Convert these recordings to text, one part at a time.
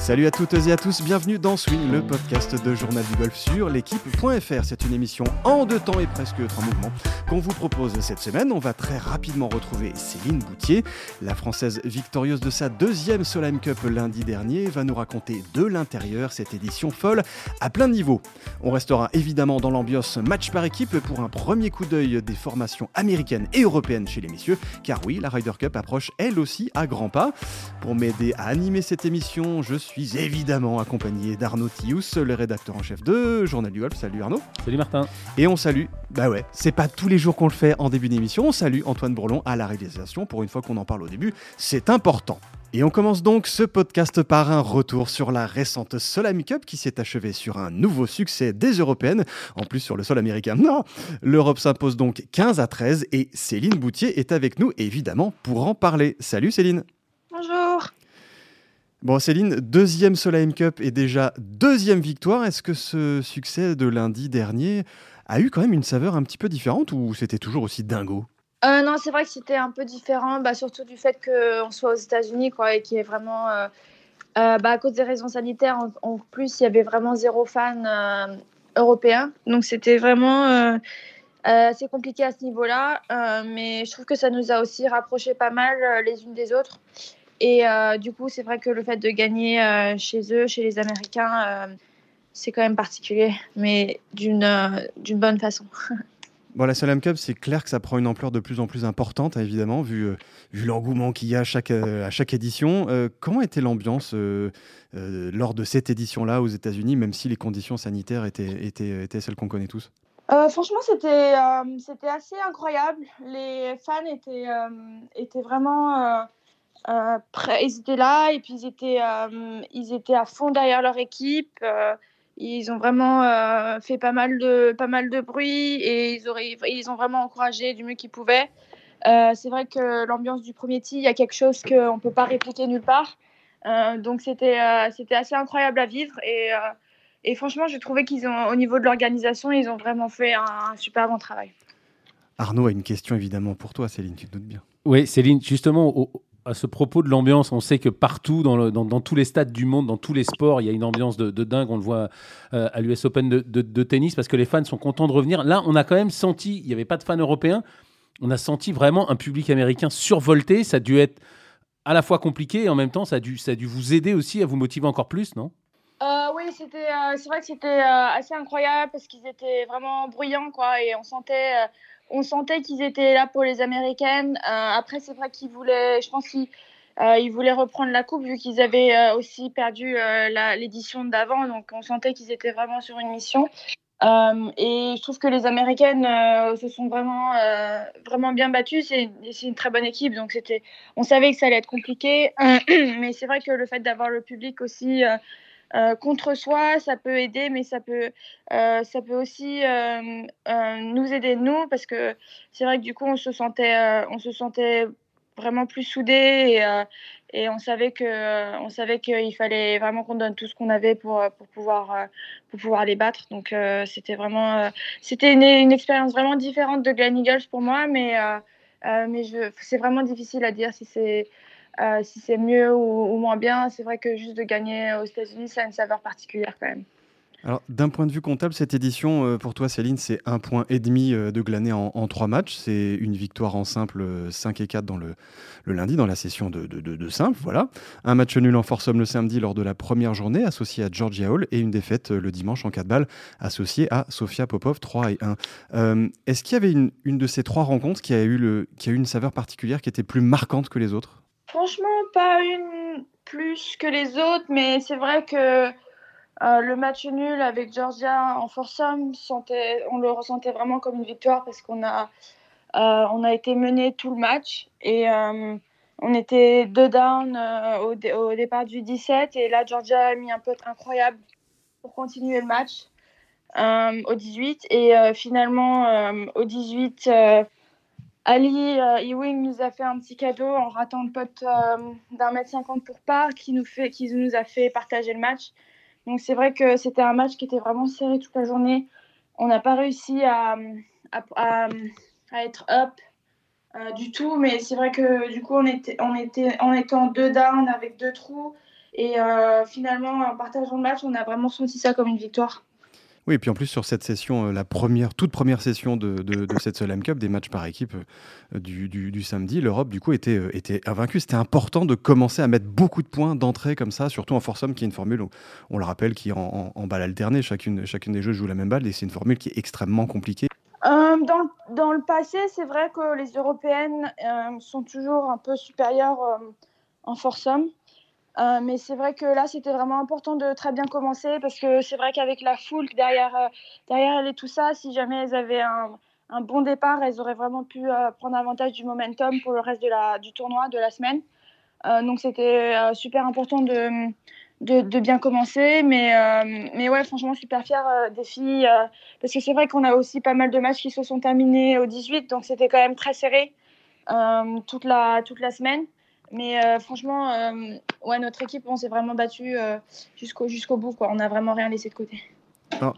Salut à toutes et à tous, bienvenue dans Swing, le podcast de Journal du Golf sur l'équipe.fr. C'est une émission en deux temps et presque en mouvement qu'on vous propose cette semaine. On va très rapidement retrouver Céline Boutier, la française victorieuse de sa deuxième Solheim Cup lundi dernier, va nous raconter de l'intérieur cette édition folle à plein niveau. On restera évidemment dans l'ambiance match par équipe pour un premier coup d'œil des formations américaines et européennes chez les messieurs, car oui, la Ryder Cup approche elle aussi à grands pas. Pour m'aider à animer cette émission, je suis suis évidemment accompagné d'Arnaud Tius, le rédacteur en chef de Journal du Golf. Salut Arnaud. Salut Martin. Et on salue, bah ouais, c'est pas tous les jours qu'on le fait en début d'émission, on salue Antoine Bourlon à la réalisation pour une fois qu'on en parle au début, c'est important. Et on commence donc ce podcast par un retour sur la récente Solami Cup qui s'est achevée sur un nouveau succès des Européennes, en plus sur le sol américain. Non L'Europe s'impose donc 15 à 13 et Céline Boutier est avec nous évidemment pour en parler. Salut Céline Bon, Céline, deuxième Solheim Cup et déjà deuxième victoire. Est-ce que ce succès de lundi dernier a eu quand même une saveur un petit peu différente ou c'était toujours aussi dingo? Euh, Non, c'est vrai que c'était un peu différent, bah, surtout du fait qu'on soit aux États-Unis quoi, et qu'il y ait vraiment. Euh, euh, bah, à cause des raisons sanitaires, en, plus, il y avait vraiment zéro fan européen. Donc c'était vraiment. assez compliqué à ce niveau-là, mais je trouve que ça nous a aussi rapprochés pas mal les unes des autres. Et euh, du coup, c'est vrai que le fait de gagner euh, chez eux, chez les Américains, euh, c'est quand même particulier, mais d'une d'une bonne façon. Bon, la Solheim Cup, c'est clair que ça prend une ampleur de plus en plus importante, hein, évidemment, vu, vu l'engouement qu'il y a à chaque, à chaque édition. comment était l'ambiance lors de cette édition-là aux États-Unis, même si les conditions sanitaires étaient, étaient, étaient celles qu'on connaît tous? Franchement, c'était c'était assez incroyable. Les fans étaient, étaient vraiment euh, ils étaient là et puis ils étaient, euh, ils étaient à fond derrière leur équipe. Euh, ils ont vraiment fait pas mal, de, pas mal de bruit et ils, auraient, ils ont vraiment encouragé du mieux qu'ils pouvaient. c'est vrai que l'ambiance du premier tee, il y a quelque chose qu'on ne peut pas répéter nulle part. donc c'était c'était assez incroyable à vivre et, et franchement, je trouvais qu'ils ont, au niveau de l'organisation, ils ont vraiment fait un, un, super bon travail. Arnaud a une question évidemment pour toi, Céline, tu te doutes bien. Oui, Céline, justement, au, à ce propos de l'ambiance, on sait que partout, dans, tous les stades du monde, dans tous les sports, il y a une ambiance de, dingue. On le voit euh, à l'US Open de, tennis parce que les fans sont contents de revenir. Là, on a quand même senti, il n'y avait pas de fans européens, on a senti vraiment un public américain survolté. Ça a dû être à la fois compliqué et en même temps, ça a dû, ça a dû vous aider aussi à vous motiver encore plus, non? Euh, oui, c'était, euh, c'est vrai que c'était assez incroyable parce qu'ils étaient vraiment bruyants, quoi, et on sentait, on sentait qu'ils étaient là pour les Américaines. Euh, après, c'est vrai qu'ils voulaient, je pense qu'ils euh, voulaient reprendre la coupe vu qu'ils avaient euh, aussi perdu l'édition d'avant. Donc, on sentait qu'ils étaient vraiment sur une mission. et je trouve que les Américaines se sont vraiment, vraiment bien battues. C'est une très bonne équipe. Donc, on savait que ça allait être compliqué. mais c'est vrai que le fait d'avoir le public aussi euh, contre soi, ça peut aider, mais ça peut, euh, ça peut aussi euh, nous aider nous, parce que c'est vrai que du coup, on se sentait, on se sentait vraiment plus soudés et, et on savait que, on savait qu'il fallait vraiment qu'on donne tout ce qu'on avait pour, pour pouvoir, pour pouvoir les battre. Donc c'était vraiment, c'était une, expérience vraiment différente de Glen Eagles pour moi, mais, mais c'est vraiment difficile à dire si c'est euh, si c'est mieux ou, moins bien, c'est vrai que juste de gagner aux États-Unis, ça a une saveur particulière quand même. Alors, d'un point de vue comptable, cette édition, euh, pour toi, Céline, c'est un point et demi euh, de glané en, trois matchs. C'est une victoire en simple 5 et 4 dans le, lundi, dans la session de, de, simple. Voilà. Un match nul en force le samedi lors de la première journée, associé à Georgia Hall, et une défaite le dimanche en 4 balles, associée à Sofia Popov 3 et 1. Est-ce qu'il y avait une, une, de ces trois rencontres qui a, eu le, qui a eu une saveur particulière, qui était plus marquante que les autres? Franchement, pas une plus que les autres, mais c'est vrai que euh, le match nul avec Georgia en foursome, on le ressentait vraiment comme une victoire parce qu'on a, euh, été mené tout le match et euh, on était deux down au, au, départ du 17 et là Georgia a mis un peu incroyable pour continuer le match au 18 et finalement au 18 Ali euh, Ewing nous a fait un petit cadeau en ratant le pote euh, d'un mètre cinquante pour part qui nous, fait, qui nous a fait partager le match. Donc c'est vrai que c'était un match qui était vraiment serré toute la journée. On n'a pas réussi à, à, être up euh, du tout, mais c'est vrai que du coup on était, on était, en deux down avec deux trous Et finalement, en partageant le match, on a vraiment senti ça comme une victoire. Oui, et puis en plus sur cette session, euh, la première, toute première session de, de, cette Solheim Cup, des matchs par équipe euh, du, du, samedi, l'Europe du coup était, euh, était invaincue. C'était important de commencer à mettre beaucoup de points d'entrée comme ça, surtout en foursome, qui est une formule, on le rappelle, qui est en, en, balle alternée. Chacune, chacune des jeux joue la même balle et c'est une formule qui est extrêmement compliquée. Euh, dans, le, dans, le passé, c'est vrai que les Européennes euh, sont toujours un peu supérieures en foursome. Euh, mais c'est vrai que là, c'était vraiment important de très bien commencer parce que c'est vrai qu'avec la foule derrière, euh, derrière elle et tout ça, si jamais elles avaient un, bon départ, elles auraient vraiment pu euh, prendre avantage du momentum pour le reste du tournoi, de la semaine. donc c'était super important de, bien commencer. Mais, mais ouais, franchement, super fière des filles parce que c'est vrai qu'on a aussi pas mal de matchs qui se sont terminés au 18, donc c'était quand même très serré toute, la, toute la semaine. Mais euh, franchement, euh, ouais, notre équipe, on s'est vraiment battu euh, jusqu'au bout. Quoi. On n'a vraiment rien laissé de côté. Alors,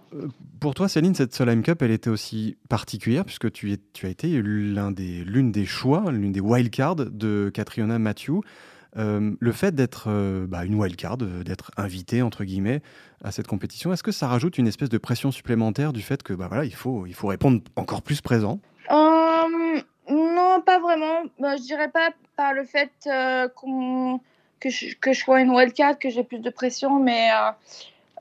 pour toi, Céline, cette Solheim Cup, elle était aussi particulière puisque tu, as été l'une des, des choix, l'une des wildcards de Catriona Matthew. Euh, le fait d'être bah, une wildcard, d'être invitée entre guillemets à cette compétition, est-ce que ça rajoute une espèce de pression supplémentaire du fait que bah, voilà, il, faut, il faut répondre encore plus présent? Vraiment. Bah, je dirais pas par le fait euh, que, je, que je sois une wildcard que j'ai plus de pression, mais euh,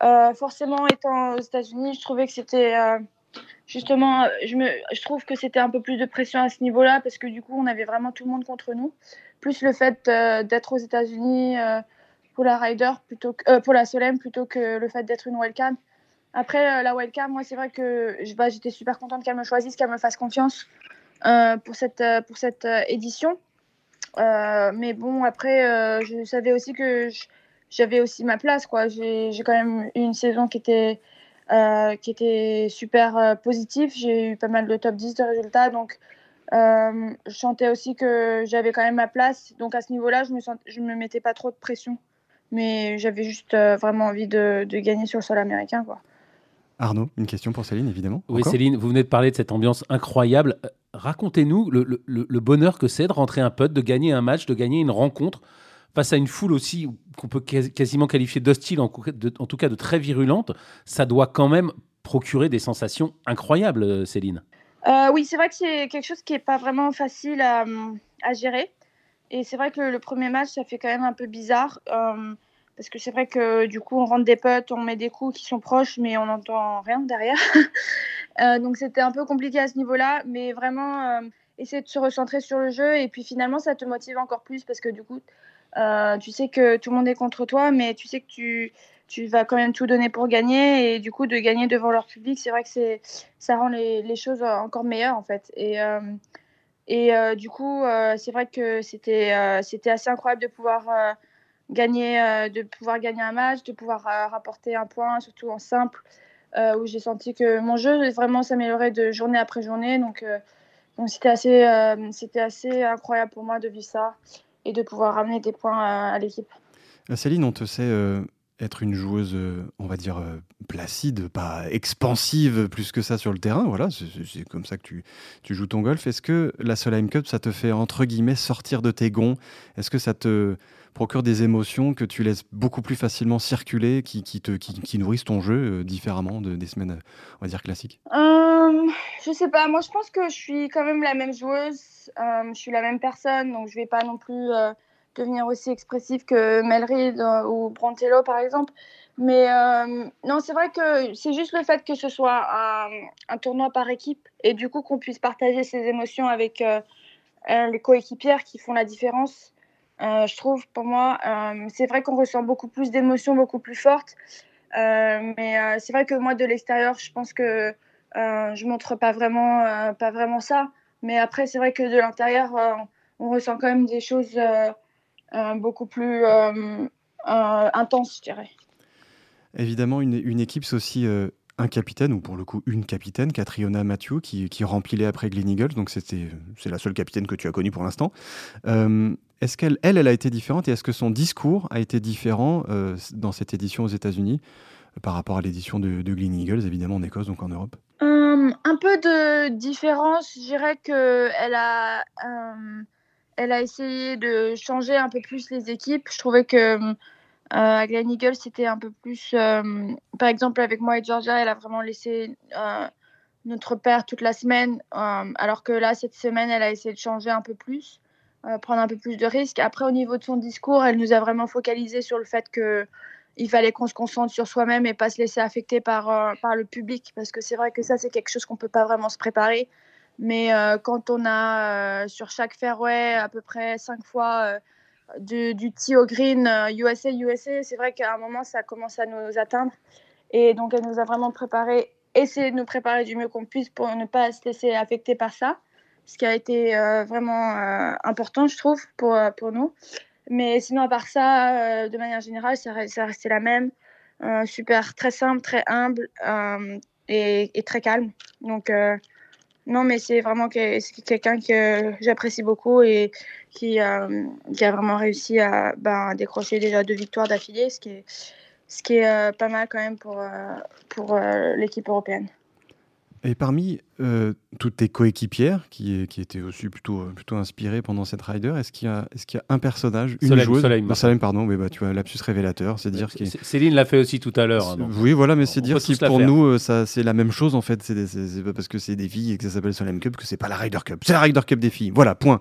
euh, forcément, étant aux États-Unis, je trouvais que c'était justement, je, me, je trouve que c'était un peu plus de pression à ce niveau-là parce que du coup, on avait vraiment tout le monde contre nous. Plus le fait d'être aux États-Unis pour la Ryder plutôt pour la Solem plutôt que le fait d'être une wildcard. Après, la wildcard, moi, c'est vrai que bah, j'étais super contente qu'elle me choisisse, qu'elle me fasse confiance. Euh, pour cette, euh, pour cette euh, édition. mais bon, après, je savais aussi que j'avais aussi ma place. quoi. J'ai quand même eu une saison qui était, qui était super positive. J'ai eu pas mal de top 10 de résultats. Donc, je sentais aussi que j'avais quand même ma place. Donc, à ce niveau-là, je ne me, je me mettais pas trop de pression. Mais j'avais juste vraiment envie de, de, gagner sur le sol américain. quoi. Arnaud, une question pour Céline, évidemment. Oui, Céline, vous venez de parler de cette ambiance incroyable. Racontez-nous le, bonheur que c'est de rentrer un putt, de gagner un match, de gagner une rencontre face à une foule aussi qu'on peut quasiment qualifier d'hostile, en, tout cas de très virulente. Ça doit quand même procurer des sensations incroyables, euh, Céline. Euh, oui, c'est vrai que c'est quelque chose qui n'est pas vraiment facile à, gérer. Et c'est vrai que le, premier match, ça fait quand même un peu bizarre. Euh, parce que c'est vrai que du coup, on rentre des potes, on met des coups qui sont proches, mais on n'entend rien derrière. euh, donc c'était un peu compliqué à ce niveau-là, mais vraiment euh, essayer de se recentrer sur le jeu. Et puis finalement, ça te motive encore plus parce que du coup, euh, tu sais que tout le monde est contre toi, mais tu sais que tu, tu vas quand même tout donner pour gagner. Et du coup, de gagner devant leur public, c'est vrai que ça rend les, les, choses encore meilleures en fait. Et, et du coup, c'est vrai que c'était, c'était assez incroyable de pouvoir gagner, euh, de pouvoir gagner un match, de pouvoir euh, rapporter un point, surtout en simple, euh, où j'ai senti que mon jeu vraiment s'améliorait de journée après journée. Donc, donc c'était assez, c'était assez incroyable pour moi de vivre ça et de pouvoir ramener des points à, l'équipe. Céline, on te sait être une joueuse, on va dire, placide, pas expansive plus que ça sur le terrain. Voilà, c'est comme ça que tu, tu, joues ton golf. Est-ce que la Solheim Cup, ça te fait, entre guillemets, sortir de tes gonds? Est-ce que ça te procure des émotions que tu laisses beaucoup plus facilement circuler, qui, qui, te, qui, qui nourrissent ton jeu euh, différemment de, des semaines, on va dire, classiques? Euh, Je sais pas, moi je pense que je suis quand même la même joueuse, euh, je suis la même personne, donc je vais pas non plus euh, devenir aussi expressive que Melrid ou Brantello par exemple. Mais non, c'est vrai que c'est juste le fait que ce soit un tournoi par équipe et du coup qu'on puisse partager ses émotions avec les coéquipières qui font la différence. Euh, je trouve, pour moi, euh, c'est vrai qu'on ressent beaucoup plus d'émotions, beaucoup plus fortes. Euh, mais c'est vrai que moi, de l'extérieur, je pense que je montre pas vraiment, pas vraiment ça. Mais après, c'est vrai que de l'intérieur, on ressent quand même des choses beaucoup plus intenses, je dirais. Évidemment, une, équipe, c'est aussi un capitaine, ou pour le coup une capitaine, Catriona Mathieu, qui, qui rempilait après Glen Eagles, donc c'est la seule capitaine que tu as connue pour l'instant. Est-ce qu'elle, elle, elle a été différente et est-ce que son discours a été différent euh, dans cette édition aux États-Unis euh, par rapport à l'édition de, de Glen Eagles, évidemment en Écosse, donc en Europe? Un peu de différence, je dirais qu'elle a, elle a essayé de changer un peu plus les équipes. Je trouvais que à Glen Eagle, c'était un peu plus. par exemple, avec moi et Georgia, elle a vraiment laissé notre père toute la semaine, alors que là, cette semaine, elle a essayé de changer un peu plus, prendre un peu plus de risques. Après, au niveau de son discours, elle nous a vraiment focalisé sur le fait que il fallait qu'on se concentre sur soi-même et pas se laisser affecter par, par le public, parce que c'est vrai que ça, c'est quelque chose qu'on peut pas vraiment se préparer. Mais quand on a sur chaque fairway à peu près cinq fois du tee au green, USA, euh, USA, c'est vrai qu'à un moment, ça commence à nous atteindre. Et donc, elle nous a vraiment préparé, essayé de nous préparer du mieux qu'on puisse pour ne pas se laisser affecter par ça. Ce qui a été euh, vraiment euh, important, je trouve, pour, pour nous. Mais sinon, à part ça, de manière générale, ça, ça restait la même. super, très simple, très humble et, très calme. Donc, non, mais c'est vraiment quelqu'un que j'apprécie beaucoup et qui, euh, qui, a vraiment réussi à ben, décrocher déjà deux victoires d'affilée, ce qui est, ce qui est euh, pas mal quand même pour, euh, pour l'équipe européenne. Et parmi euh, toutes tes coéquipières, qui, qui étaient aussi plutôt, euh, plutôt inspirées pendant cette rider, est-ce qu'il y, a, est qu'il y a un personnage, une joueuse Soleil, pardon, mais bah, tu vois, lapsus révélateur, c'est dire qui Céline l'a fait aussi tout à l'heure. Hein, oui, voilà, mais c'est dire si pour nous, euh, ça, c'est la même chose en fait. C'est, pas parce que c'est des filles et que ça s'appelle Solheim Cup que c'est pas la Ryder Cup. C'est la Ryder Cup des filles. Voilà, point.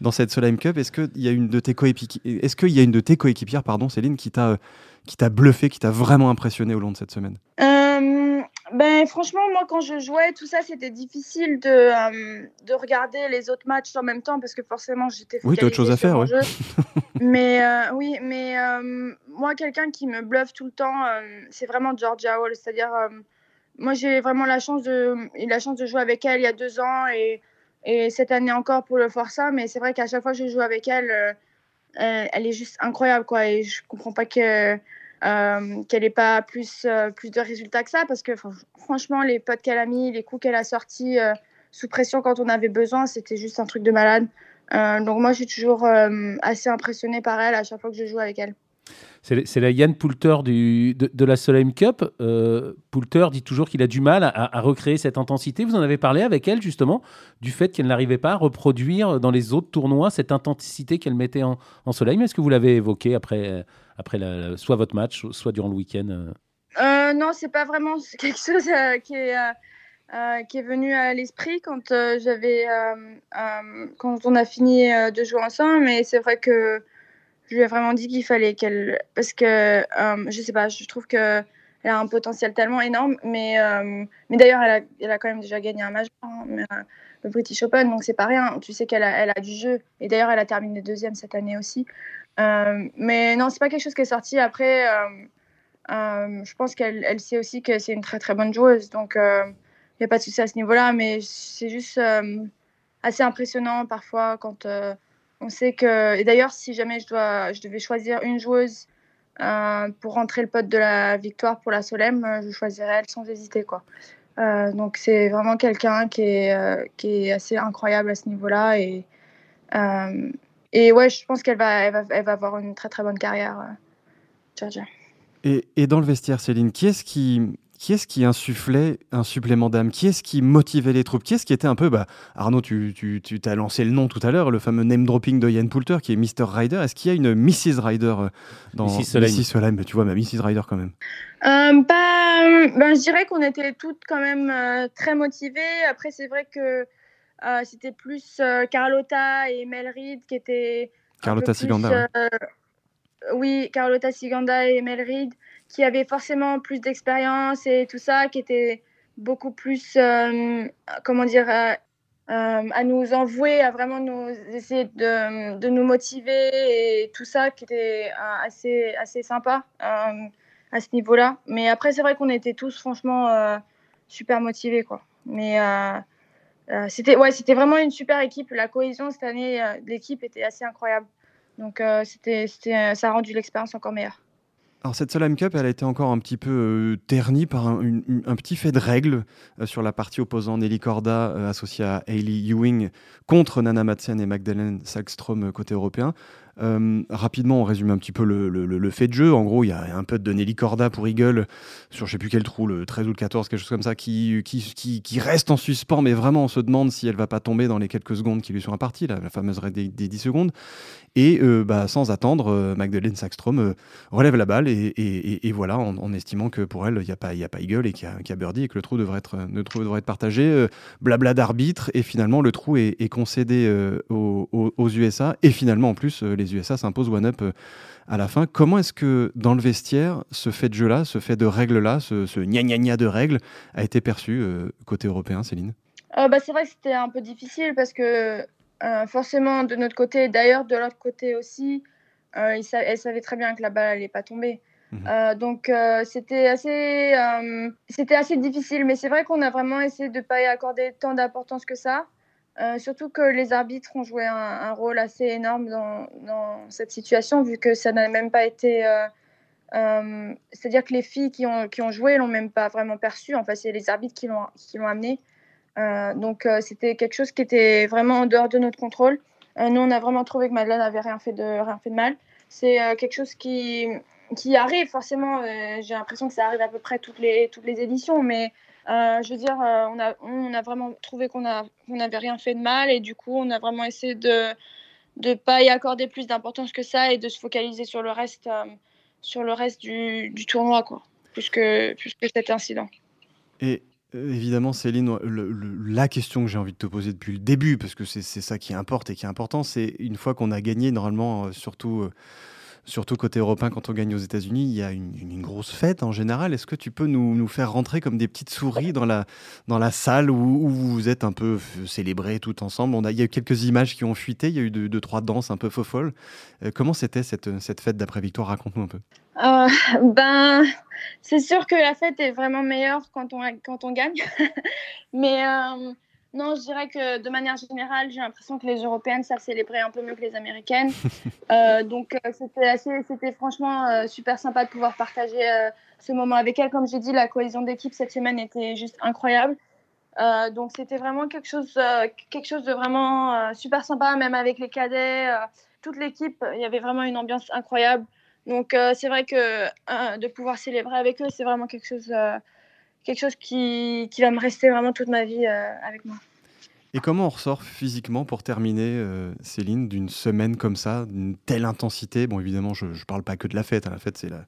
Dans cette Solheim Cup, est-ce qu'il y a une de tes coéquipières, est-ce qu'il y a une de tes coéquipières, pardon, Céline, qui t'a, qui t'a bluffé, qui t'a vraiment impressionné au long de cette semaine? Ben, franchement, moi, quand je jouais, tout ça, c'était difficile de, euh, de regarder les autres matchs en même temps parce que forcément, j'étais Oui, tu as autre chose à faire, ouais. mais euh, oui, mais euh, moi, quelqu'un qui me bluffe tout le temps, c'est vraiment Georgia Hall. C'est-à-dire, moi, j'ai vraiment la chance, de, la chance de jouer avec elle il y a deux ans et, et cette année encore pour le Forza. Mais c'est vrai qu'à chaque fois que je joue avec elle, elle est juste incroyable, quoi. Et je comprends pas que euh, qu'elle n'ait pas plus, euh, plus de résultats que ça, parce que franchement, les potes qu'elle a mis, les coups qu'elle a sortis euh, sous pression quand on avait besoin, c'était juste un truc de malade. donc moi, je suis toujours assez impressionnée par elle à chaque fois que je joue avec elle. C'est la Yann Poulter du, de, la Solheim Cup. Poulter dit toujours qu'il a du mal à, recréer cette intensité. Vous en avez parlé avec elle justement du fait qu'elle n'arrivait pas à reproduire dans les autres tournois cette intensité qu'elle mettait en, en Solheim. Est-ce que vous l'avez évoqué après, après soit votre match, soit durant le week-end euh? Euh, Non, c'est pas vraiment quelque chose euh, qui est. qui est venu à l'esprit quand j'avais quand on a fini de jouer ensemble mais c'est vrai que je lui ai vraiment dit qu'il fallait qu'elle parce que je sais pas je trouve que elle a un potentiel tellement énorme mais mais d'ailleurs elle a, elle a, quand même déjà gagné un majeur hein, le British Open donc c'est pas rien tu sais qu'elle a, elle a du jeu et d'ailleurs elle a terminé deuxième cette année aussi euh, mais non, c'est pas quelque chose qui est sorti. Après, euh, euh, je pense qu'elle elle sait aussi que c'est une très très bonne joueuse. Donc, il n'y a pas de souci à ce niveau-là. Mais c'est juste assez impressionnant parfois quand on sait que. Et d'ailleurs, si jamais je, dois, je devais choisir une joueuse pour rentrer le pote de la victoire pour la Solem, je choisirais elle sans hésiter. Quoi. donc, c'est vraiment quelqu'un qui, est qui est assez incroyable à ce niveau-là. Et. Et ouais, je pense qu'elle va, elle va, elle va avoir une très très bonne carrière, euh, Georgia. Et, et, dans le vestiaire, Céline, qui est-ce qui, qui, est qui insufflait un supplément d'âme? Qui est-ce qui motivait les troupes? Qui est-ce qui était un peu. Bah, Arnaud, tu, tu, tu as lancé le nom tout à l'heure, le fameux name dropping de Ian Poulter, qui est Mr. Ryder. Est-ce qu'il y a une Mrs. Ryder euh, dans Mrs. Soleil Mrs. Soleil? Tu vois, ma Mrs. Ryder quand même. Euh, bah, ben, je dirais qu'on était toutes quand même euh, très motivées. Après, c'est vrai que euh, c'était plus euh, Carlotta et Mel Reed qui étaient. Carlotta Siganda. Euh, oui, Carlotta Siganda et Mel Reed qui avaient forcément plus d'expérience et tout ça, qui étaient beaucoup plus, comment dire, à nous envouer, à vraiment nous essayer de, de, nous motiver et tout ça, qui était assez, assez sympa à ce niveau-là. Mais après, c'est vrai qu'on était tous franchement super motivés, quoi. Mais euh, c'était ouais, c'était vraiment une super équipe. La cohésion cette année euh, l'équipe était assez incroyable. Donc euh, c'était, ça a rendu l'expérience encore meilleure. Alors cette Solheim Cup, elle a été encore un petit peu ternie par un, petit fait de règle sur la partie opposant Nelly Corda associée à Hayley Ewing contre Nana Madsen et Magdalene Sackstrom côté européen. Euh, rapidement, on résume un petit peu le, fait de jeu. En gros, il y a un peu de Nelly Corda pour Eagle sur je sais plus quel trou, le 13 ou le 14, quelque chose comme ça, qui, qui, qui, reste en suspens, mais vraiment on se demande si elle va pas tomber dans les quelques secondes qui lui sont imparties, la, la fameuse raid des, 10 secondes. Et euh, bah, sans attendre, euh, Magdalene Sackstrom relève la balle et, voilà, en, estimant que pour elle, il n'y a, pas, y a pas Eagle et qu'il y, a birdie et que le trou devrait être, le trou devrait être partagé. blabla d'arbitre et finalement le trou est, concédé aux, aux, USA et finalement en plus les USA s'imposent one-up euh, à la fin. Comment est-ce que dans le vestiaire, ce fait de jeu-là, ce fait de règles-là, ce, ce gna gna gna de règles a été perçu euh, côté européen, Céline? Euh, bah, C'est vrai que c'était un peu difficile parce que forcément de notre côté, d'ailleurs de l'autre côté aussi, elle savait très bien que la balle n'allait pas tomber. Mmh donc c'était assez, c'était assez difficile, mais c'est vrai qu'on a vraiment essayé de ne pas y accorder tant d'importance que ça. Euh, surtout que les arbitres ont joué un, rôle assez énorme dans, cette situation, vu que ça n'a même pas été. Euh, euh, c'est-à-dire que les filles qui ont, joué l'ont même pas vraiment perçu. Enfin, c'est les arbitres qui l'ont, amené. donc, c'était quelque chose qui était vraiment en dehors de notre contrôle. nous, on a vraiment trouvé que Madeleine n'avait rien fait de, mal. C'est quelque chose qui, qui arrive, forcément. j'ai l'impression que ça arrive à peu près toutes les, toutes les éditions, mais euh, je veux dire, euh, on, a, on a vraiment trouvé qu'on n'avait rien fait de mal et du coup, on a vraiment essayé de ne pas y accorder plus d'importance que ça et de se focaliser sur le reste, euh, sur le reste du, du, tournoi, quoi, plus que, plus que cet incident. Et évidemment, Céline, la question que j'ai envie de te poser depuis le début, parce que c'est ça qui importe et qui est important, c'est une fois qu'on a gagné, normalement, surtout surtout côté européen, quand on gagne aux États-Unis, il y a une, grosse fête en général. Est-ce que tu peux nous, faire rentrer comme des petites souris dans la, dans la salle où, vous êtes un peu célébrés tout ensemble? On a, Il y a eu quelques images qui ont fuité, il y a eu deux, trois danses un peu faux folles. Euh, comment c'était cette, cette fête d'après-victoire Raconte-nous un peu. Euh, ben, c'est sûr que la fête est vraiment meilleure quand on, quand on gagne. Mais. Euh, non, je dirais que de manière générale, j'ai l'impression que les Européennes savent célébrer un peu mieux que les Américaines. Euh, donc, euh, c'était c'était franchement euh, super sympa de pouvoir partager ce moment avec elles. Comme j'ai dit, la cohésion d'équipe cette semaine était juste incroyable. donc, c'était vraiment quelque chose, quelque chose de vraiment super sympa, même avec les cadets, toute l'équipe. Il y avait vraiment une ambiance incroyable. Donc, c'est vrai que de pouvoir célébrer avec eux, c'est vraiment quelque chose quelque chose qui, qui, va me rester vraiment toute ma vie euh, avec moi. Et comment on ressort physiquement pour terminer, euh, Céline, d'une semaine comme ça, d'une telle intensité? Bon, évidemment, je ne parle pas que de la fête. Hein. La fête, c'est la,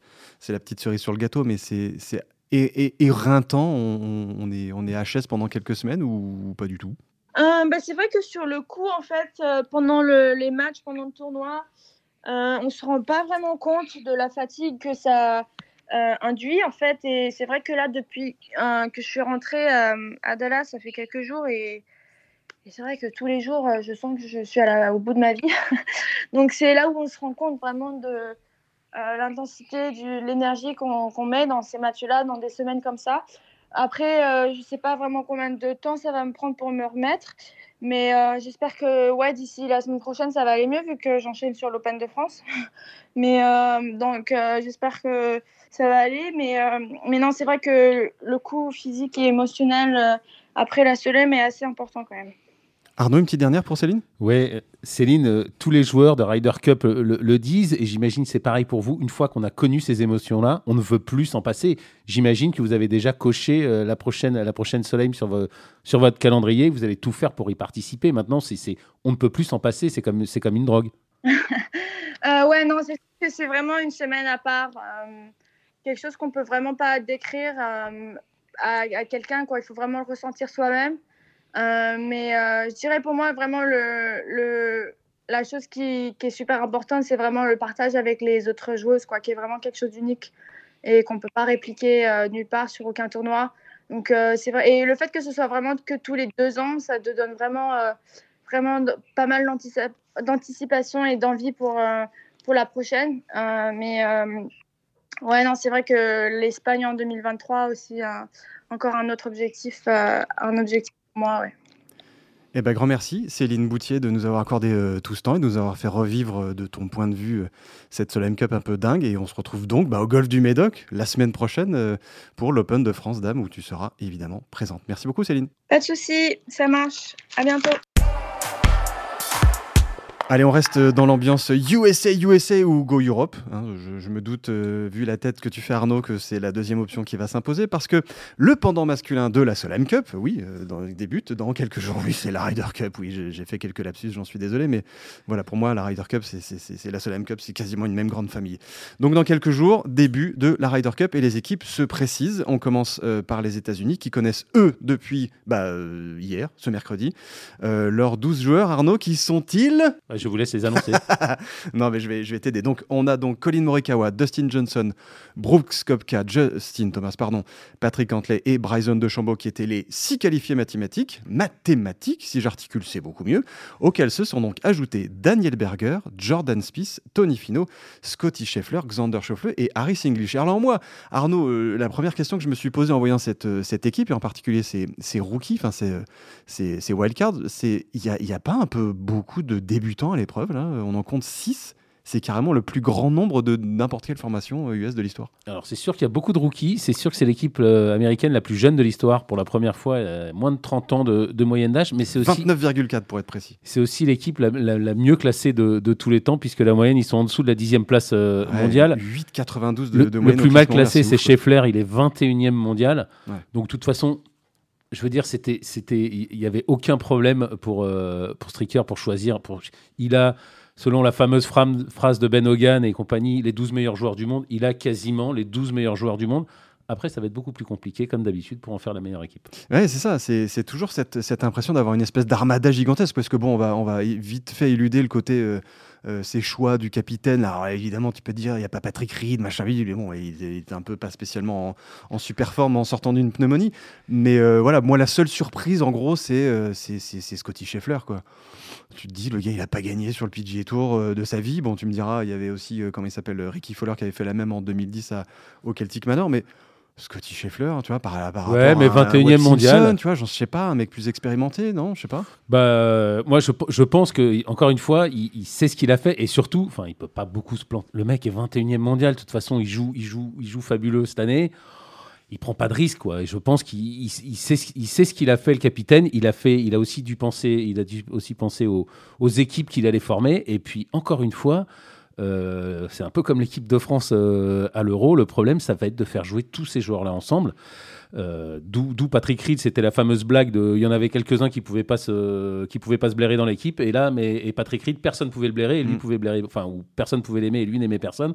la petite cerise sur le gâteau, mais c'est éreintant. On, on, est, on est HS pendant quelques semaines ou, pas du tout? Euh, bah, C'est vrai que sur le coup, en fait, pendant le, les matchs, pendant le tournoi, on ne se rend pas vraiment compte de la fatigue que ça, euh, induit en fait. Et c'est vrai que là, depuis euh, que je suis rentrée euh, à Dallas, ça fait quelques jours et, c'est vrai que tous les jours, je sens que je suis à au bout de ma vie. Donc c'est là où on se rend compte vraiment de l'intensité, de l'énergie qu'on met dans ces matchs-là, dans des semaines comme ça. Après, je ne sais pas vraiment combien de temps ça va me prendre pour me remettre. Mais j'espère que ouais, d'ici la semaine prochaine, ça va aller mieux vu que j'enchaîne sur l'Open de France. mais donc, j'espère que ça va aller. Mais, euh, mais non, c'est vrai que le coup physique et émotionnel euh, après la Solem est assez important quand même. Arnaud, une petite dernière pour Céline? Oui, euh, Céline, tous les joueurs de Ryder Cup le, disent, et j'imagine c'est pareil pour vous. Une fois qu'on a connu ces émotions-là, on ne veut plus s'en passer. J'imagine que vous avez déjà coché la prochaine, la prochaine Soleil sur, sur votre calendrier. Vous allez tout faire pour y participer. Maintenant, c'est, on ne peut plus s'en passer. C'est comme, c'est comme une drogue. ouais, non, c'est, c'est vraiment une semaine à part quelque chose qu'on peut vraiment pas décrire euh, à, quelqu'un. Quoi. Il faut vraiment le ressentir soi-même. Euh, mais euh, je dirais pour moi, vraiment, le, la chose qui, qui, est super importante, c'est vraiment le partage avec les autres joueuses, quoi, qui est vraiment quelque chose d'unique et qu'on ne peut pas répliquer nulle part sur aucun tournoi. Donc, vrai. Et le fait que ce soit vraiment que tous les deux ans, ça te donne vraiment, vraiment pas mal d'anticipation et d'envie pour, pour la prochaine. mais Ouais, non, c'est vrai que l'Espagne en 2023 aussi, encore un autre objectif, euh, un objectif moi, ouais. Eh ben, grand merci, Céline Boutier, de nous avoir accordé euh, tout ce temps et de nous avoir fait revivre euh, de ton point de vue cette Solheim Cup un peu dingue. Et on se retrouve donc bah, au Golfe du Médoc la semaine prochaine pour l'Open de France Dame où tu seras évidemment présente. Merci beaucoup, Céline. Pas de souci, ça marche. À bientôt. Allez, on reste dans l'ambiance USA, USA ou Go Europe. Hein. je, me doute, euh, vu la tête que tu fais Arnaud, que c'est la deuxième option qui va s'imposer parce que le pendant masculin de la Solheim Cup, oui, euh, dans, débute dans quelques jours. Oui, c'est la Ryder Cup. Oui, j'ai fait quelques lapsus, j'en suis désolé, mais voilà, pour moi, la Ryder Cup, c'est la Solheim Cup, c'est quasiment une même grande famille. Donc, dans quelques jours, début de la Ryder Cup et les équipes se précisent. On commence euh, par les États-Unis qui connaissent eux depuis bah, hier, ce mercredi, leurs 12 joueurs. Arnaud, qui sont-ils? Je vous laisse les annoncer. non, mais je vais, je vais t'aider. Donc, on a donc Colin Morikawa, Dustin Johnson, Brooks Kopka, Justin Thomas, pardon, Patrick Cantley et Bryson DeChambeau qui étaient les six qualifiés mathématiques, mathématiques, si j'articule, c'est beaucoup mieux, auxquels se sont donc ajoutés Daniel Berger, Jordan Spieth, Tony Fino, Scotty Scheffler, Xander Schauffele et Harris English. Alors, moi, Arnaud, euh, la première question que je me suis posée en voyant cette, euh, cette équipe, et en particulier ces, ces rookies, enfin, ces, euh, ces, wildcards, c'est il n'y y a pas un peu beaucoup de débutants à l'épreuve. Là, on en compte 6 c'est carrément le plus grand nombre de n'importe quelle formation US euh, de l'histoire. Alors c'est sûr qu'il y a beaucoup de rookies, c'est sûr que c'est l'équipe euh, américaine la plus jeune de l'histoire pour la première fois, moins de 30 ans de, moyenne d'âge, mais c'est aussi 29,4 pour être précis. C'est aussi l'équipe la, mieux classée de, tous les temps puisque la moyenne ils sont en dessous de la dixième place euh, mondiale. 8,92 de, de, moyenne. Le plus mal classé c'est Scheffler, il est 21e mondial. Donc de toute façon je veux dire, c'était, c'était, il n'y avait aucun problème pour, euh, pour Stricker pour choisir. Il a, selon la fameuse phrase de Ben Hogan et compagnie, les 12 meilleurs joueurs du monde. Il a quasiment les 12 meilleurs joueurs du monde. Après, ça va être beaucoup plus compliqué, comme d'habitude, pour en faire la meilleure équipe. Oui, c'est ça. C'est toujours cette, impression d'avoir une espèce d'armada gigantesque, parce que bon, on va, on va vite fait éluder le côté. Euh, euh, ces choix du capitaine. Alors évidemment, tu peux dire, il n'y a pas Patrick Reed, machin, mais bon, il, était un peu pas spécialement en, super forme en sortant d'une pneumonie. Mais euh, voilà, moi, la seule surprise, en gros, c'est euh, c'est Scotty Scheffler, quoi. Tu te dis, le gars, il n'a pas gagné sur le PGA Tour de sa vie. Bon, tu me diras, il y avait aussi, comment il s'appelle, Ricky Fowler qui avait fait la même en 2010 à, au Celtic Manor, mais Scotty Scheffler, tu vois, par, par ouais, rapport mais 21e mondial. tu vois, je sais pas, un mec plus expérimenté, non, je sais pas. Bah, moi, je, je, pense que encore une fois, il, sait ce qu'il a fait et surtout, enfin, il peut pas beaucoup se planter. Le mec est 21e mondial, de toute façon, il joue, il joue, il joue fabuleux cette année. Il prend pas de risque, quoi. Et je pense qu'il sait, il sait ce qu'il a fait, le capitaine. Il a fait, il a aussi dû penser, il a dû aussi penser aux, aux équipes qu'il allait former. Et puis, encore une fois. Euh, c'est un peu comme l'équipe de France euh, à l'Euro. Le problème, ça va être de faire jouer tous ces joueurs-là ensemble. Euh, d'où Patrick Reed, c'était la fameuse blague de, il y en avait quelques-uns qui pouvaient pas se, qui pouvaient pas se blairer dans l'équipe, et là, mais et Patrick Reed, personne pouvait le blairer, et lui mm. pouvait blairer, enfin, ou personne pouvait l'aimer, et lui n'aimait personne.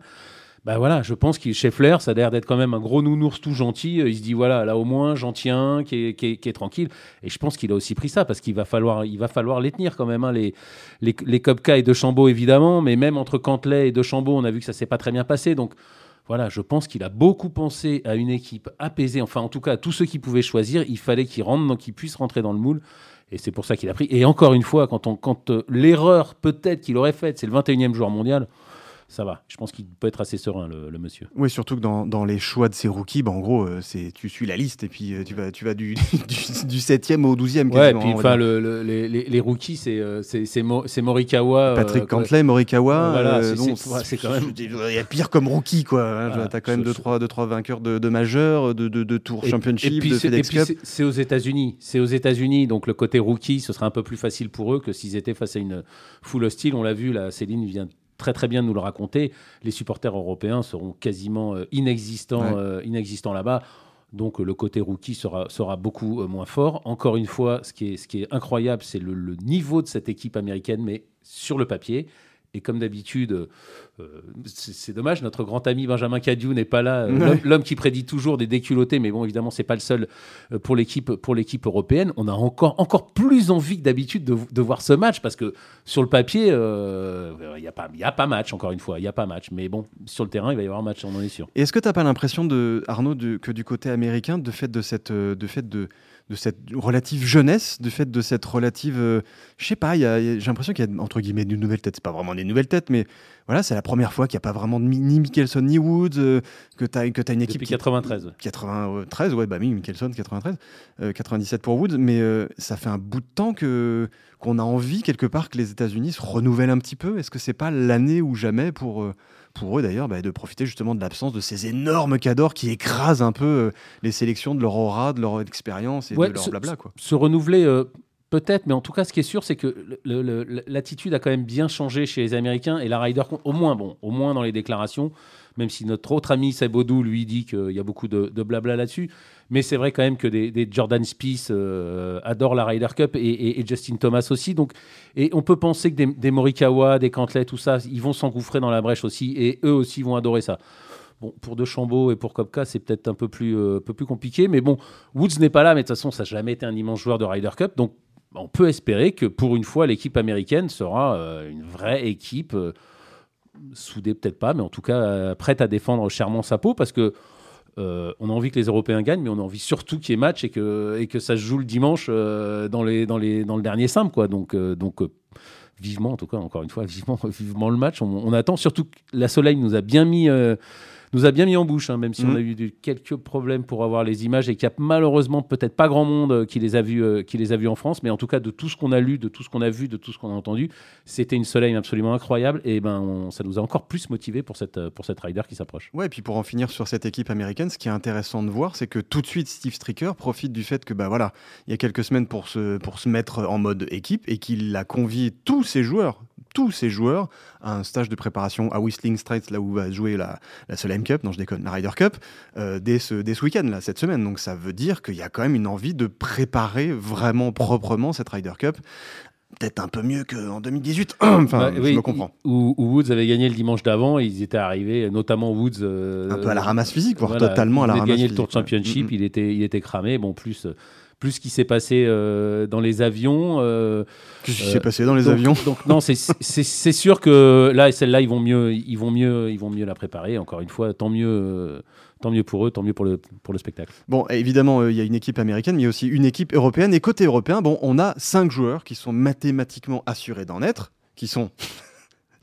Bah voilà, je pense qu'il chez Flair, ça a l'air d'être quand même un gros nounours tout gentil. Il se dit voilà, là au moins j'en tiens, qui est, qui, est, tranquille. Et je pense qu'il a aussi pris ça parce qu'il va falloir, il va falloir les tenir quand même. Hein, les, les, les et De Chambaud évidemment, mais même entre Cantelet et De Chambaud, on a vu que ça s'est pas très bien passé. Donc voilà, je pense qu'il a beaucoup pensé à une équipe apaisée. Enfin, en tout cas, à tous ceux qui pouvaient choisir, il fallait qu'ils rentrent, qu'ils puissent rentrer dans le moule. Et c'est pour ça qu'il a pris. Et encore une fois, quand, on, quand euh, l'erreur peut-être qu'il aurait faite, c'est le 21e joueur mondial ça va. Je pense qu'il peut être assez serein, le, monsieur. Oui, surtout que dans, dans, les choix de ces rookies, bah, en gros, euh, c'est tu suis la liste et puis euh, tu vas, tu vas du, du, 7e au 12e. Ouais, et puis enfin, le, les, les, rookies, c'est euh, c'est Morikawa. Patrick Cantley, Morikawa. voilà, c'est quand même. Il y a pire comme rookie, quoi. Hein, tu as quand même 2-3 deux, trois, deux, trois vainqueurs de, de majeurs, de, de, de Tour Championship, de FedEx Cup. C'est aux États-Unis. C'est aux États-Unis, donc le côté rookie, ce sera un peu plus facile pour eux que s'ils étaient face à une foule hostile. On l'a vu, là, Céline vient très très bien de nous le raconter, les supporters européens seront quasiment euh, inexistants, euh, inexistants là-bas. Donc le côté rookie sera, sera beaucoup euh, moins fort. Encore une fois, ce qui est, ce qui est incroyable, c'est le, niveau de cette équipe américaine, mais sur le papier. Et comme d'habitude, euh, c'est dommage, notre grand ami Benjamin Cadieu n'est pas là, euh, l'homme qui prédit toujours des déculottés, mais bon, évidemment, c'est pas le seul euh, pour l'équipe pour l'équipe européenne. On a encore encore plus envie que d'habitude de, voir ce match parce que sur le papier, il n'y a pas il a pas match encore une fois, il y a pas match, mais bon, sur le terrain, il va y avoir match, on en est sûr. Est-ce que tu n'as pas l'impression de Arnaud que du côté américain, de fait de cette de fait de de cette relative jeunesse, du fait de cette relative. je sais pas, j'ai l'impression qu'il y a entre guillemets une nouvelle tête. C'est pas vraiment des nouvelles têtes, mais voilà, c'est la première fois qu'il n'y a pas vraiment de, ni Mickelson ni Woods, euh, que tu as, as, une équipe. Depuis 93. 93, ouais, bah oui, Mickelson, 93, 97 pour Woods, mais euh, ça fait un bout de temps que qu'on a envie quelque part que les États-Unis se renouvellent un petit peu. Est-ce que c'est pas l'année ou jamais pour euh, pour eux d'ailleurs bah, de profiter justement de l'absence de ces énormes cadors qui écrasent un peu les sélections de leur aura, de leur expérience et de leur blabla quoi. Se renouveler Peut-être, mais en tout cas, ce qui est sûr, c'est que l'attitude a quand même bien changé chez les Américains et la Ryder, au moins, bon, au moins dans les déclarations, même si notre autre ami Sebodou lui dit qu'il y a beaucoup de, blabla là-dessus. Mais c'est vrai quand même que des, Jordan Spieth euh, adorent la Ryder Cup et, Justin Thomas aussi. Donc, et on peut penser que des, Morikawa, des Cantley, tout ça, ils vont s'engouffrer dans la brèche aussi et eux aussi vont adorer ça. Bon, pour De Chambaud et pour Kopka, c'est peut-être un peu plus, euh, peu plus compliqué. Mais bon, Woods n'est pas là, mais de toute façon, ça n'a jamais été un immense joueur de Ryder Cup. Donc, on peut espérer que pour une fois, l'équipe américaine sera euh, une vraie équipe, soudée peut-être pas, mais en tout cas prête à défendre chèrement sa peau parce que. on a envie que les Européens gagnent, mais on a envie surtout qu'il y ait match et que, et que ça se joue le dimanche dans, les, dans, le dernier simple. Donc, vivement, en tout cas, encore une fois, vivement, vivement le match. On attend surtout que la Soleil nous a bien mis nous a bien mis en bouche, hein, même si on a mhm. eu quelques problèmes pour avoir les images et qu'il n'y a malheureusement peut-être pas grand monde euh, qui les a vus, euh, qui les a vus en France, mais en tout cas de tout ce qu'on a lu, de tout ce qu'on a vu, de tout ce qu'on a entendu, c'était une soleil absolument incroyable et ben ça nous a encore plus motivé pour cette euh, pour cette rider qui s'approche. Ouais, et puis pour en finir sur cette équipe américaine, ce qui est intéressant de voir, c'est que tout de suite Steve Stricker profite du fait que bah voilà, il y a quelques semaines pour se pour se mettre en mode équipe et qu'il a convié tous ses joueurs tous ces joueurs à un stage de préparation à Whistling Straits, là où va jouer la, la Solheim Cup, non je déconne, la Ryder Cup, euh, dès ce, dès ce week-end, là, cette semaine. Donc ça veut dire qu'il y a quand même une envie de préparer vraiment proprement cette Ryder Cup peut-être un peu mieux qu'en 2018. enfin, je me comprends. Où, Woods avait gagné le dimanche d'avant, ils étaient arrivés, notamment Woods. Euh, un peu à la ramasse physique, voire totalement à la ramasse physique. Il gagné le Tour de Championship, il, était, il était cramé. Bon, plus plus ce qui s'est passé euh, dans les avions. Euh, Qu'est-ce qui s'est passé dans les avions Donc non, c'est sûr que là, celle-là, ils vont mieux, ils vont mieux, ils vont mieux la préparer. Encore une fois, tant mieux. Euh, tant mieux pour eux, tant mieux pour le, pour le spectacle. Bon, évidemment, il y a une équipe américaine, mais il y a aussi une équipe européenne. Et côté européen, bon, on a cinq joueurs qui sont mathématiquement assurés d'en être, qui sont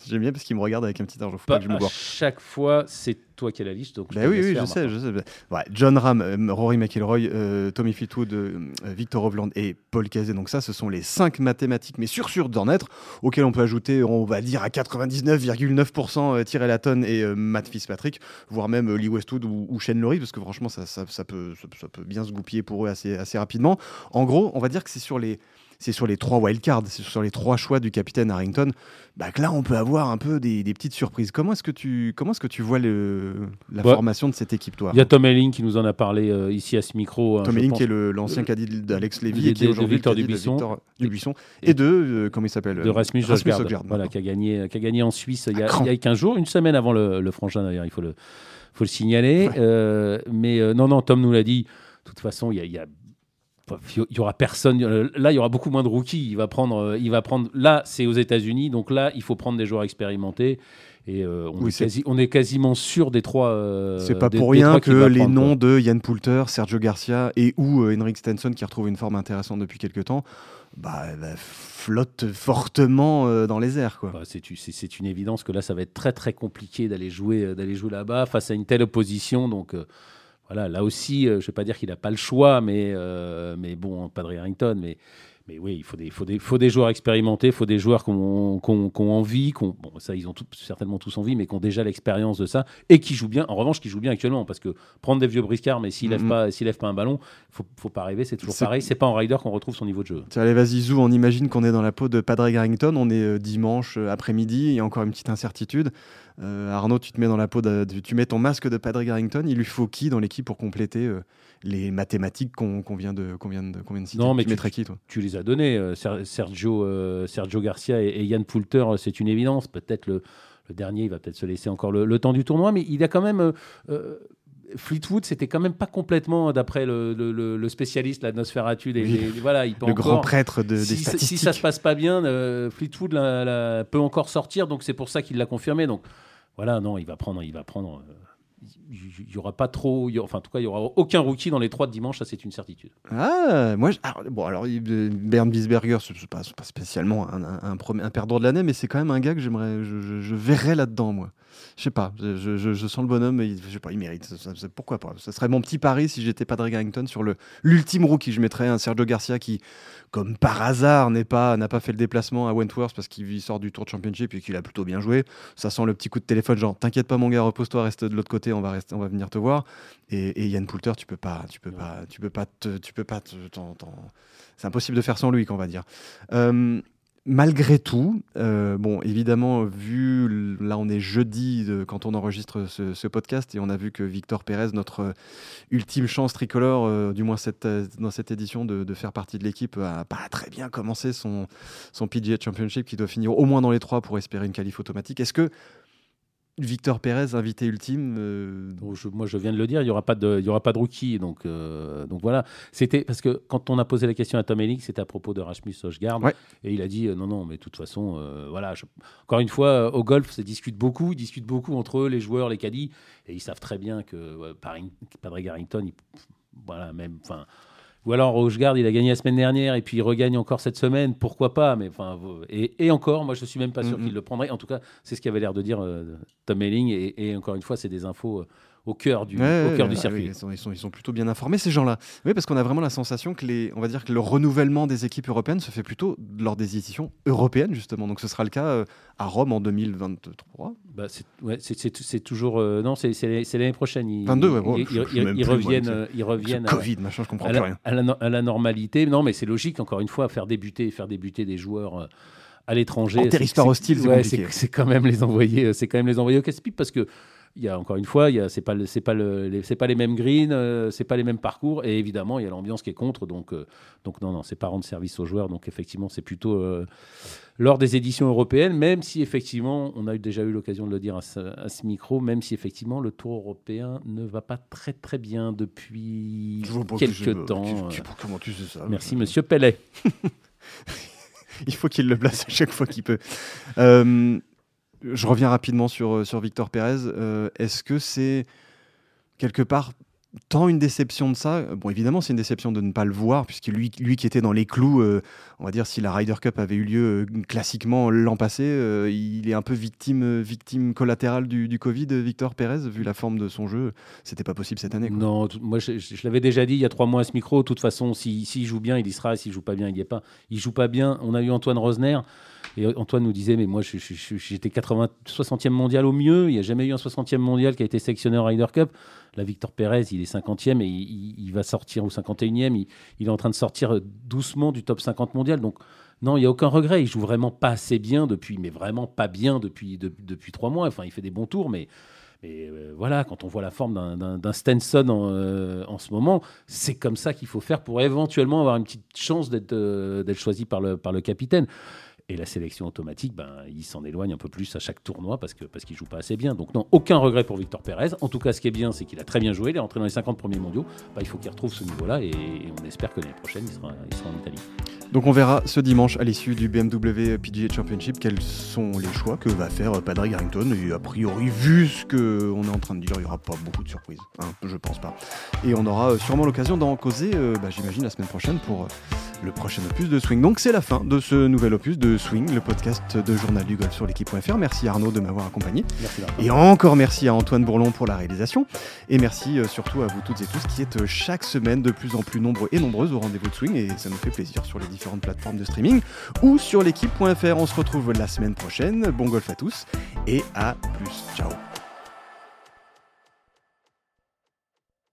J'aime bien parce qu'il me regarde avec un petit argent. Faut pas, que je me Chaque fois, c'est toi qui as la liste. Donc bah oui, oui, je sais, je sais. Ouais, John Ram, euh, Rory McIlroy, euh, Tommy Fleetwood, euh, Victor Hovland et Paul Cazet. Donc ça, ce sont les cinq mathématiques, mais sur sûr d'en être, auxquels on peut ajouter, on va dire à 99,9% Thierry Latton et Matt Fitzpatrick, voire même Lee Westwood ou, Shane Lowry, parce que franchement, ça, ça, ça peut, ça, peut bien se goupiller pour eux assez, assez rapidement. En gros, on va dire que c'est sur les c'est sur les trois wildcards, c'est sur les trois choix du capitaine Harrington, bah, que là on peut avoir un peu des, petites surprises. Comment est-ce que tu, comment est-ce que tu vois le, la formation de cette équipe, toi Il y a Tom Elling qui nous en a parlé euh, ici à ce micro. Hein, Tom Elling qui est l'ancien euh, d'Alex Lévy et qui est aujourd'hui Victor Dubuisson, Dubuisson et de euh, comment il s'appelle De Rasmus, voilà, qui a gagné, qui a gagné en Suisse il y, a, il y a 15 jours, une semaine avant le, le frangin d'ailleurs, il faut le, faut le signaler. mais non, non, Tom nous l'a dit. De toute façon, il y a, il y a il y aura personne. Euh, là, il y aura beaucoup moins de rookies. Il va prendre, euh, il va prendre. Là, c'est aux États-Unis, donc là, il faut prendre des joueurs expérimentés. Et euh, on, est on, est quasiment sûr des trois. c'est pas pour rien que les noms de Yann Poulter, Sergio Garcia et ou Henrik Stenson, qui retrouve une forme intéressante depuis quelques temps, bah, bah flottent fortement dans les airs. Bah, c'est une évidence que là, ça va être très très compliqué d'aller jouer, d'aller jouer là-bas face à une telle opposition. Donc voilà, là aussi, euh, je ne vais pas dire qu'il n'a pas le choix, mais, euh, mais bon, pas de Harrington, mais, mais oui, il faut des, faut des, faut des joueurs expérimentés, il faut des joueurs qui ont, envie, bon, ça ils ont certainement tous envie, mais qui ont déjà l'expérience de ça, et qui jouent bien, en revanche, qui jouent bien actuellement, parce que prendre des vieux briscards, mais s'ils ne lèvent, pas, lèvent pas un ballon, il faut, faut pas rêver, c'est toujours pareil, c'est pas en rider qu'on retrouve son niveau de jeu. Allez, vas-y, Zou, on imagine qu'on est dans la peau de Padraig Harrington, on est euh, dimanche après-midi, il y a encore une petite incertitude. Euh, Arnaud, tu te mets dans la peau, de, tu mets ton masque de Patrick Harrington. Il lui faut qui dans l'équipe pour compléter euh, les mathématiques qu'on vient de, qu'on vient de, citer? Non, mais tu, mettrais qui toi? Tu les as donnés, euh, Sergio, Sergio Garcia et, Yann Poulter. C'est une évidence. Peut-être le, dernier, il va peut-être se laisser encore le, temps du tournoi, mais il a quand même. Fleetwood, c'était quand même pas complètement, d'après le, spécialiste, la Nosferatu, voilà, il peut le grand prêtre de, si, des statistiques. Si ça se passe pas bien, Fleetwood peut encore sortir, donc c'est pour ça qu'il l'a confirmé. Donc voilà, non, il va prendre, il va prendre. Euh, il y aura pas trop, enfin en tout cas, il y aura aucun rookie dans les trois de dimanche, ça c'est une certitude. Ah, moi, bon alors Bernd Wiesberger, c'est pas, pas spécialement un, un, un, perdant de l'année, mais c'est quand même un gars que j'aimerais, je, je, verrais là-dedans moi. Je sais pas, je, je, sens le bonhomme, mais je sais pas, il mérite. pourquoi pas? Ce serait mon petit pari si j'étais pas Drake Harrington sur le l'ultime rookie. Je mettrais un Sergio Garcia qui, comme par hasard, n'est pas n'a pas fait le déplacement à Wentworth parce qu'il sort du Tour de Championship et qu'il a plutôt bien joué. Ça sent le petit coup de téléphone, genre t'inquiète pas mon gars, repose-toi, reste de l'autre côté on va, rester, on va venir te voir. Et, Yann Poulter, tu peux pas, tu peux pas, tu peux pas, tu peux pas, c'est impossible de faire sans lui, qu'on va dire. Euh, malgré tout, euh, bon, évidemment, vu là, on est jeudi quand on enregistre ce, podcast et on a vu que Victor Pérez, notre euh, ultime chance tricolore, euh, du moins cette, dans cette édition de, faire partie de l'équipe, a pas très bien commencé son, son PGA Championship qui doit finir au moins dans les trois pour espérer une qualif automatique. Est-ce que Victor Pérez, invité ultime. Euh, moi, je viens de le dire, il n'y aura, pas de, il y aura pas de rookie. Donc, euh, donc voilà. C'était parce que quand on a posé la question à Tom Ellick, c'était à propos de Rasmus Hochgaard. Et il a dit euh, non, non, mais de toute façon, voilà. Encore une fois, au golf, ça discute beaucoup. Ils discutent beaucoup entre eux, les joueurs, les caddies. Et ils savent très bien que Padre Garrington, voilà, même. Enfin ou alors Rochegarde, il a gagné la semaine dernière et puis il regagne encore cette semaine, pourquoi pas Mais enfin, et, encore, moi je suis même pas sûr qu'il le prendrait. En tout cas, c'est ce qu'avait l'air de dire euh, Tom Melling. Et, encore une fois, c'est des infos euh, au cœur du, au cœur du circuit. ils, sont, ils, sont, plutôt bien informés, ces gens-là. Oui, parce qu'on a vraiment la sensation que, les, on va dire que le renouvellement des équipes européennes se fait plutôt lors des éditions européennes, justement. Donc ce sera le cas euh, à Rome en 2023. Bah, c'est toujours. Euh, non, c'est l'année prochaine. Ils, 22, ouais, ils, reviennent. ils reviennent Covid, machin, je comprends plus rien. À la, à la, normalité. Non, mais c'est logique, encore une fois, faire débuter, faire débuter des joueurs. Euh, à l'étranger, en territoire hostile, c'est quand même les envoyer, c'est quand même les envoyer au casse-pipe parce que il y a encore une fois, c'est pas c'est pas le, les, c'est pas les mêmes greens, euh, c'est pas les mêmes parcours, et évidemment il y a l'ambiance qui est contre, donc euh, donc non non, c'est pas rendre service aux joueurs, donc effectivement c'est plutôt euh, lors des éditions européennes, même si effectivement on a déjà eu l'occasion de le dire à ce, micro, même si effectivement le Tour européen ne va pas très très bien depuis quelques temps. comment tu sais ça Merci Monsieur Pellet. il faut qu'il le place à chaque fois qu'il peut. Euh, je reviens rapidement sur, euh, sur Victor Pérez. Euh, est-ce que c'est quelque part tant une déception de ça Bon, évidemment, c'est une déception de ne pas le voir, puisque lui, lui qui était dans les clous, euh, on va dire, si la Ryder Cup avait eu lieu classiquement l'an passé, il est un peu victime, victime collatérale du, Covid, Victor Pérez, vu la forme de son jeu. C'était pas possible cette année. Non, moi, je, l'avais déjà dit il y a trois mois à ce micro. De toute façon, s'il si, joue bien, il y sera. S'il joue pas bien, il n'y est pas. Il joue pas bien. On a eu Antoine Rosner. Et Antoine nous disait, mais moi, j'étais 80, 60e mondial au mieux. Il n'y a jamais eu un 60e mondial qui a été sélectionné en Ryder Cup. La Victor Pérez, il est 50e et il, va sortir au 51e. Il, est en train de sortir doucement du top 50 mondial. Donc, non, il n'y a aucun regret. Il joue vraiment pas assez bien depuis, mais vraiment pas bien depuis, depuis trois mois. Enfin, il fait des bons tours, mais. Euh, voilà, quand on voit la forme d'un Stenson euh, en, ce moment, c'est comme ça qu'il faut faire pour éventuellement avoir une petite chance d'être euh, choisi par le, par le capitaine. Et la sélection automatique, ben, il s'en éloigne un peu plus à chaque tournoi parce qu'il parce qu'il joue pas assez bien. Donc non, aucun regret pour Victor Pérez. En tout cas, ce qui est bien, c'est qu'il a très bien joué. Il est entré dans les 50 premiers mondiaux. Ben, il faut qu'il retrouve ce niveau-là et, on espère que l'année prochaine, il sera, en Italie. Donc on verra ce dimanche à l'issue du BMW PGA Championship quels sont les choix que va faire Padraig Harrington. Et a priori, vu ce qu'on est en train de dire, il n'y aura pas beaucoup de surprises. Hein, je pense pas. Et on aura sûrement l'occasion d'en causer, euh, bah, j'imagine, la semaine prochaine pour le prochain opus de Swing. Donc c'est la fin de ce nouvel opus de Swing, le podcast de Journal du Golf sur l'équipe.fr. Merci Arnaud de m'avoir accompagné. et encore merci à Antoine Bourlon pour la réalisation. Et merci euh, surtout à vous toutes et tous qui êtes euh, chaque semaine de plus en plus nombreux et nombreuses au rendez-vous de Swing. Et ça nous fait plaisir sur les différentes plateformes de streaming ou sur l'équipe.fr. On se retrouve la semaine prochaine. Bon golf à tous et à plus. Ciao.